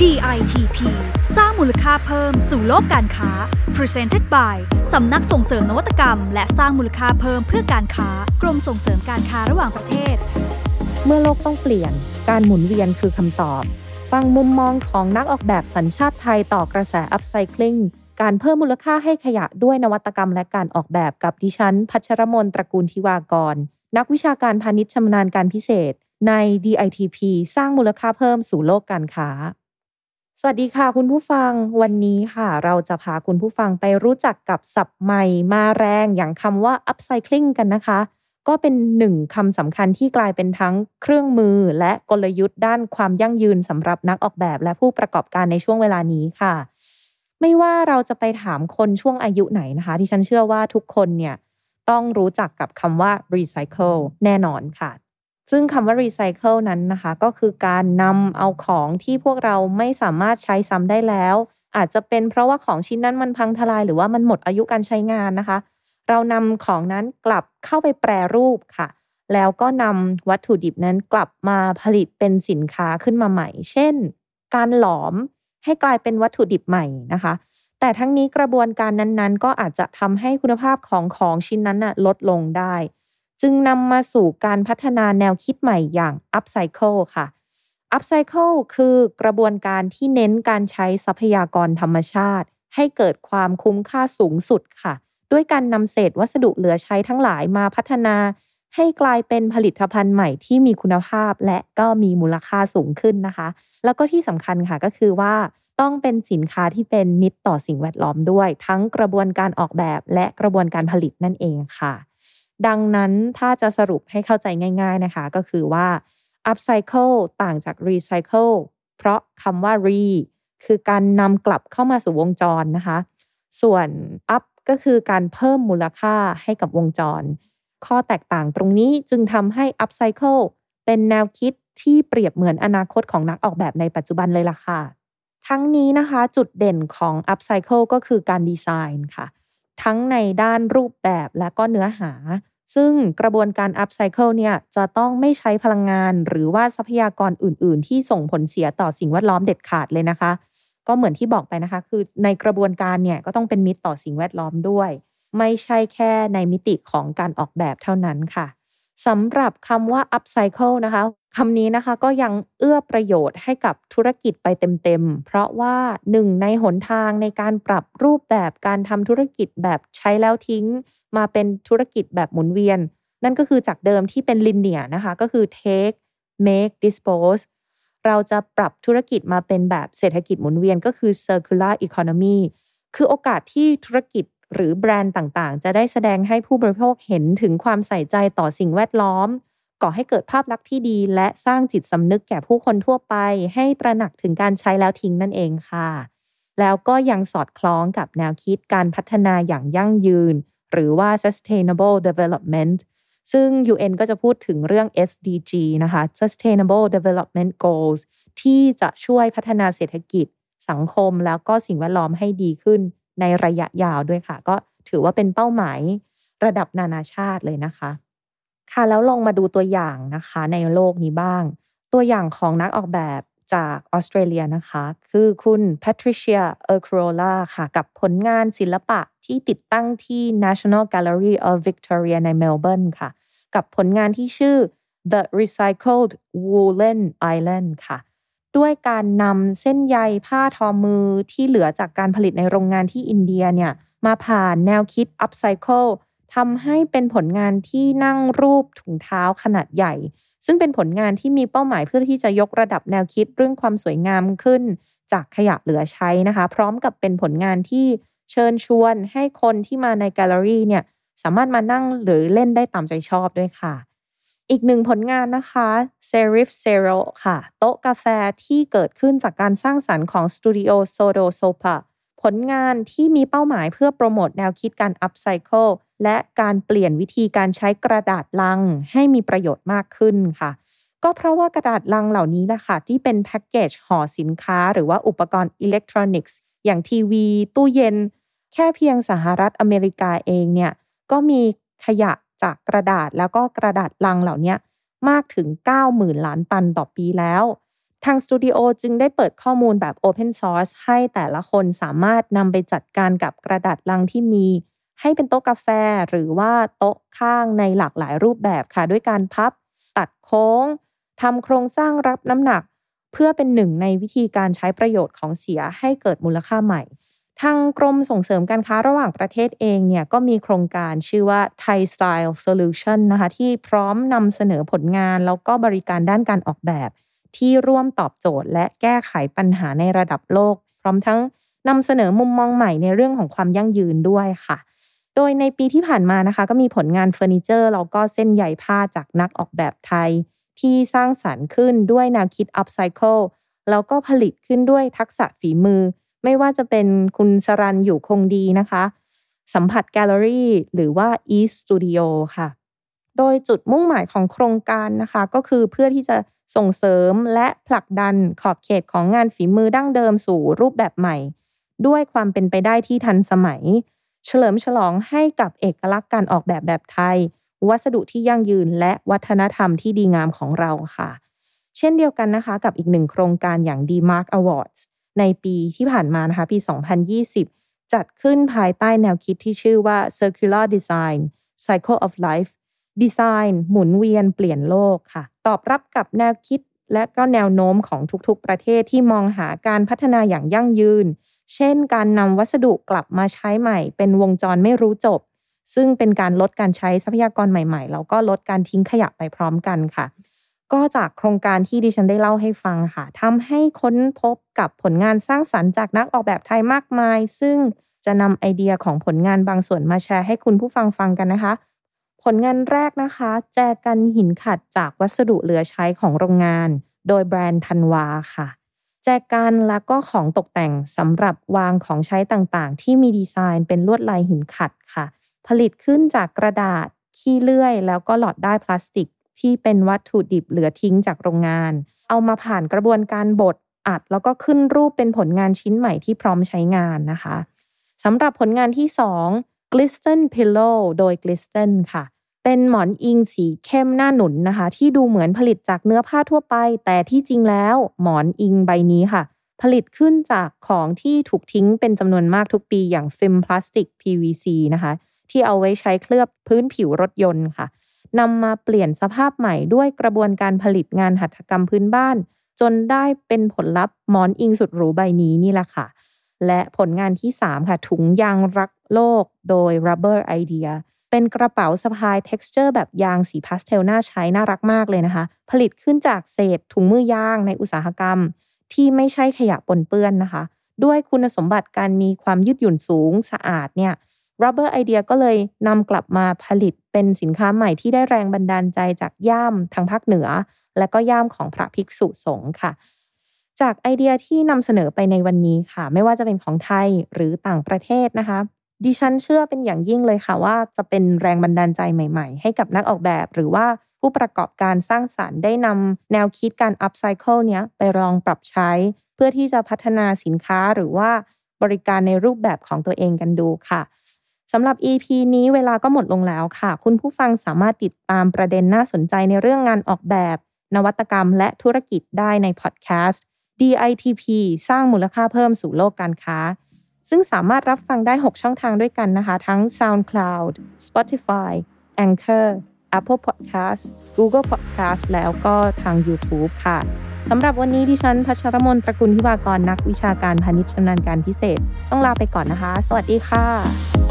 DITP สร้างมูลค่าเพิ่มสู่โลกการค้า Presented by สำนักส่งเสริมนวัตกรรม และสร้างมูลค่าเพิ่มเพื่อการค้ากรมส่งเสริมการค้าระหว่างประเทศ เมื่อโลกต้องเปลี่ยน การหมุนเวียนคือคำตอบ ฟังมุมมองของนักออกแบบสัญชาติไทยต่อกระแส Upcycling การเพิ่มมูลค่าให้ขยะด้วยนวัตกรรมและการออกแบบกับดิฉัน พัชรมนตระกูลทิวากร นักวิชาการพาณิชย์ชำนาญการพิเศษ ใน DITP สร้างมูลค่าเพิ่มสู่โลกการค้า สวัสดีค่ะคุณผู้ฟังวันนี้ค่ะ เราจะพาคุณผู้ฟังไปรู้จักกับศัพท์ใหม่มาแรงอย่างคำว่า upcycling กันนะคะ ก็เป็นหนึ่งคำสำคัญที่กลายเป็นทั้งเครื่องมือและกลยุทธ์ด้านความยั่งยืนสำหรับนักออกแบบและผู้ประกอบการในช่วงเวลานี้ค่ะ ไม่ว่าเราจะไปถามคนช่วงอายุไหนนะคะที่ฉันเชื่อว่าทุกคนเนี่ยต้องรู้จักกับคำว่า recycle แน่นอนค่ะ ซึ่งคำว่า recycle นั้นนะคะ ก็คือการนำเอาของที่พวกเราไม่สามารถใช้ซ้ำได้แล้ว อาจจะเป็นเพราะว่าของชิ้นนั้นมันพังทลาย หรือว่ามันหมดอายุการใช้งานนะคะ เรานำของนั้นกลับเข้าไปแปรรูปค่ะ แล้วก็นำวัตถุดิบนั้นกลับมาผลิตเป็นสินค้าขึ้นมาใหม่ เช่น การหลอมให้กลายเป็นวัตถุดิบใหม่นะคะ แต่ทั้งนี้กระบวนการนั้นๆ ก็อาจจะทำให้คุณภาพของของชิ้นนั้นนะลดลงได้ จึงนำมาสู่การพัฒนาแนวคิดใหม่อย่าง upcycle ค่ะ upcycle คือกระบวนการที่เน้นการใช้ทรัพยากรธรรมชาติ ให้เกิดความคุ้มค่าสูงสุดค่ะ ด้วยการนำเศษวัสดุเหลือใช้ทั้งหลายมาพัฒนา ให้กลายเป็นผลิตภัณฑ์ใหม่ที่มีคุณภาพและก็มีมูลค่าสูงขึ้นนะคะ แล้วก็ที่สำคัญค่ะก็คือว่าต้องเป็นสินค้าที่เป็นมิตรต่อสิ่งแวดล้อมด้วย ทั้งกระบวนการออกแบบและกระบวนการผลิตนั่นเองค่ะ ดังนั้นถ้าจะสรุปให้เข้าใจง่าย ๆนะคะ ก็คือว่า upcycle ต่างจาก recycle เพราะคำว่า re คือการนำกลับเข้ามาสู่วงจรนะคะ ส่วน up ก็คือการเพิ่มมูลค่าให้กับวงจร ข้อแตกต่างตรงนี้จึงทำให้ upcycle เป็นแนวคิดที่เปรียบเหมือนอนาคตของนักออกแบบในปัจจุบันเลยล่ะค่ะ ทั้งนี้นะคะ จุดเด่นของ upcycle ก็คือการดีไซน์ค่ะ ทั้งในด้านรูปแบบและก็เนื้อหา ซึ่งกระบวนการ upcycle เนี่ยจะต้องไม่ใช้พลังงาน หรือว่าทรัพยากรอื่น ๆ ที่ส่งผลเสียต่อสิ่งแวดล้อมเด็ดขาดเลยนะคะ ก็เหมือนที่บอกไปนะคะ คือในกระบวนการเนี่ยก็ต้องเป็นมิตรต่อสิ่งแวดล้อมด้วย ไม่ใช่แค่ในมิติของการออกแบบเท่านั้นค่ะสำหรับคำว่า upcycle นะคะคำนี้นะคะก็ยังเอื้อประโยชน์ให้กับธุรกิจไปเต็มๆ เพราะว่าหนึ่งในหนทางในการปรับรูปแบบการทำธุรกิจแบบใช้แล้วทิ้ง มาเป็นธุรกิจแบบหมุนเวียน นั่นก็คือจากเดิมที่เป็นลินเนียนะคะก็คือ take make dispose เราจะปรับธุรกิจมาเป็นแบบเศรษฐกิจหมุนเวียนก็คือ circular economy คือโอกาสที่ธุรกิจหรือแบรนด์ต่างๆ จะได้แสดงให้ผู้บริโภคเห็นถึงความใส่ใจต่อสิ่งแวดล้อม ก่อให้เกิดภาพลักษณ์ที่ดี และสร้างจิตสำนึกแก่ผู้คนทั่วไป ให้ตระหนักถึงการใช้แล้วทิ้งนั่นเองค่ะ แล้วก็ยังสอดคล้องกับแนวคิดการพัฒนาอย่างยั่งยืน หรือว่า sustainable development ซึ่ง UN ก็จะพูดถึงเรื่อง SDG นะคะ Sustainable Development Goals ที่จะช่วยพัฒนาเศรษฐกิจสังคมแล้วก็สิ่งแวดล้อมให้ดีขึ้นในระยะยาวด้วยค่ะ ก็ถือว่าเป็นเป้าหมายระดับนานาชาติเลยนะคะ ค่ะแล้วลองมาดูตัวอย่างนะคะในโลกนี้บ้าง ตัวอย่างของนักออกแบบ จากออสเตรเลียนะคะ คือคุณ Patricia e r c r o l a ค่ะ กับผลงานศิลปะที่ติดตั้งที่ National Gallery of Victoria ในเมลเบิร์นค่ะ กับผลงานที่ชื่อ The Recycled Woolen Island ค่ะ ด้วยการนำเส้นใยผ้าทอมือที่เหลือจากการผลิตในโรงงานที่อินเดียเนี่ยมาผ่านแนวคิด upcycle ทำให้เป็นผลงานที่นั่งรูปถุงเท้าขนาดใหญ่ ซึ่งเป็นผลงานที่มีเป้าหมายเพื่อที่จะยกระดับแนวคิดเรื่องความสวยงามขึ้น จากขยะเหลือใช้นะคะ พร้อมกับเป็นผลงานที่เชิญชวนให้คนที่มาในแกลเลอรี่เนี่ยสามารถมานั่งหรือเล่นได้ตามใจชอบด้วยค่ะ อีกหนึ่งผลงานนะคะ Serif Zero ค่ะ โต๊ะกาแฟที่เกิดขึ้นจากการสร้างสรรค์ของสตูดิโอโซโดโซปา ผลงานที่มีเป้าหมายเพื่อโปรโมทแนวคิดการ upcycle และการเปลี่ยนวิธีการใช้กระดาษลังให้มีประโยชน์มากขึ้นค่ะ ก็เพราะว่ากระดาษลังเหล่านี้แหละค่ะ ที่เป็นแพ็กเกจห่อสินค้า หรือว่าอุปกรณ์อิเล็กทรอนิกส์ อย่างทีวี ตู้เย็น แค่เพียงสหรัฐอเมริกาเองเนี่ยก็มีขยะจากกระดาษแล้วก็กระดาษลังเหล่านี้มากถึง 90,000 ล้านตันต่อปีแล้ว ทางสตูดิโอจึงได้เปิดข้อมูลแบบ Open Source ให้แต่ละคนสามารถนำไปจัดการกับกระดาษลังที่มี ให้เป็นโต๊ะกาแฟหรือว่าโต๊ะข้างในหลากหลายรูปแบบค่ะ ด้วยการพับ ตัดโค้งทำโครงสร้างรับน้ำหนัก เพื่อเป็นหนึ่งในวิธีการใช้ประโยชน์ของเสียให้เกิดมูลค่าใหม่ ทางกรมส่งเสริมการค้าระหว่างประเทศเองเนี่ยก็มีโครงการชื่อว่า Thai Style Solution นะคะที่พร้อมนำเสนอผลงานแล้วก็บริการด้านการออกแบบ ที่ร่วมตอบโจทย์ และแก้ไขปัญหาในระดับโลก พร้อมทั้งนำเสนอมุมมองใหม่ในเรื่องของความยั่งยืนด้วยค่ะ โดยในปีที่ผ่านมานะคะก็มีผลงานเฟอร์นิเจอร์แล้วก็เส้นใยผ้าจากนักออกแบบไทย ที่สร้างสารรค์ขึ้นด้วยแนวคิด upcycle แล้วก็ผลิตขึ้นด้วยทักษะฝีมือ ไม่ว่าจะเป็นคุณสรันอยู่คงดีนะคะ สัมผัสแกลเลอรี่หรือว่า e Studio ค่ะ โดยจุดมุ่งหมายของโครงการนะคะ ก็คือเพื่อที่จะ ส่งเสริมและผลักดันขอบเขตของงานฝีมือดั้งเดิมสู่รูปแบบใหม่ ด้วยความเป็นไปได้ที่ทันสมัย เฉลิมฉลองให้กับเอกลักษณ์การออกแบบแบบไทย วัสดุที่ยั่งยืนและวัฒนธรรมที่ดีงามของเราค่ะ เช่นเดียวกันนะคะกับอีกหนึ่งโครงการอย่าง D-Mark Awards ในปีที่ผ่านมานะคะปี 2020 จัดขึ้นภายใต้แนวคิดที่ชื่อว่า Circular Design Cycle of Life ดีไซน์หมุนเวียนเปลี่ยนโลกค่ะ ตอบรับกับแนวคิดและก็แนวโน้มของทุกๆ ประเทศที่มองหาการพัฒนาอย่างยั่งยืน เช่น การนำวัสดุกลับมาใช้ใหม่ เป็นวงจรไม่รู้จบ ซึ่งเป็นการลดการใช้ทรัพยากรใหม่ๆ แล้วก็ลดการทิ้งขยะไปพร้อมกันค่ะ ก็จากโครงการที่ดิฉันได้เล่าให้ฟังค่ะทำให้ค้นพบกับผลงานสร้างสรรค์จากนักออกแบบไทยมากมาย ซึ่งจะนำไอเดียของผลงานบางส่วนมาแชร์ให้คุณผู้ฟังฟังกันนะคะ ผลงานแรกนะคะ แจกันหินขัดจากวัสดุเหลือใช้ของโรงงาน โดยแบรนด์ทันวาค่ะ แจกันแล้วก็ของตกแต่งสำหรับวางของใช้ต่างๆ ที่มีดีไซน์เป็นลวดลายหินขัดค่ะ ผลิตขึ้นจากกระดาษ ขี้เลื่อย แล้วก็หลอดได้พลาสติก ที่เป็นวัตถุดิบเหลือทิ้งจากโรงงาน เอามาผ่านกระบวนการบดอัด แล้วก็ขึ้นรูปเป็นผลงานชิ้นใหม่ที่พร้อมใช้งานนะคะสำหรับผลงานที่ 2 Glisten Pillow โดย Glisten ค่ะ เป็นหมอนอิงสีเข้มหน้าหนุนนะคะ ที่ดูเหมือนผลิตจากเนื้อผ้าทั่วไป แต่ที่จริงแล้วหมอนอิงใบนี้ค่ะ ผลิตขึ้นจากของที่ถูกทิ้งเป็นจำนวนมากทุกปีอย่างฟิล์มพลาสติก PVC นะคะ ที่เอาไว้ใช้เคลือบพื้นผิวรถยนต์ค่ะนำมาเปลี่ยนสภาพใหม่ด้วยกระบวนการผลิตงานหัตถกรรมพื้นบ้าน จนได้เป็นผลลัพธ์หมอนอิงสุดหรูใบนี้นี่แหละค่ะ และผลงานที่ 3 ค่ะ ถุงยางรัก โลกโดย Rubber Idea เป็นกระเป๋าสะพาย texture แบบยางสีพาสเทลน่าใช้น่ารักมากเลยนะคะ ผลิตขึ้นจากเศษถุงมือยางในอุตสาหกรรม ที่ไม่ใช่ขยะปนเปื้อนนะคะ ด้วยคุณสมบัติการมีความยืดหยุ่นสูงสะอาดเนี่ย Rubber Idea ก็เลยนำกลับมาผลิตเป็นสินค้าใหม่ที่ได้แรงบันดาลใจจากย่ามทางภาคเหนือ และก็ย่ามของพระภิกษุสงฆ์ค่ะ จากไอเดียที่นำเสนอไปในวันนี้ค่ะ ไม่ว่าจะเป็นของไทยหรือต่างประเทศนะคะ ดิฉันเชื่อเป็นอย่างยิ่งเลยค่ะว่าจะเป็นแรงบันดาลใจใหม่ๆ ให้กับนักออกแบบ หรือว่าผู้ประกอบการสร้างสารรค์ได้นำแนวคิดการ upcycle เนี้ยไปลองปรับใช้ เพื่อที่จะพัฒนาสินค้าหรือว่าบริการในรูปแบบของตัวเองกันดูค่ะสำหรับ EP นี้เวลาก็หมดลงแล้วค่ะ คุณผู้ฟังสามารถติดตามประเด็นน่าสนใจในเรื่องงานออกแบบ นวัตกรรม และธุรกิจได้ในพอดแคสต์ DITP สร้างมูลค่าเพิ่มสู่โลกการค้า ซึ่งสามารถรับฟังได้ 6 ช่องทางด้วยกันนะคะ ทั้ง SoundCloud Spotify Anchor Apple Podcast Google Podcast แล้วก็ทาง YouTube ค่ะสำหรับวันนี้ดิฉันพัชรมนตระกุลทิวากรนักวิชาการพาณิชย์ชำนาญการพิเศษ ต้องลาไปก่อนนะคะ สวัสดีค่ะ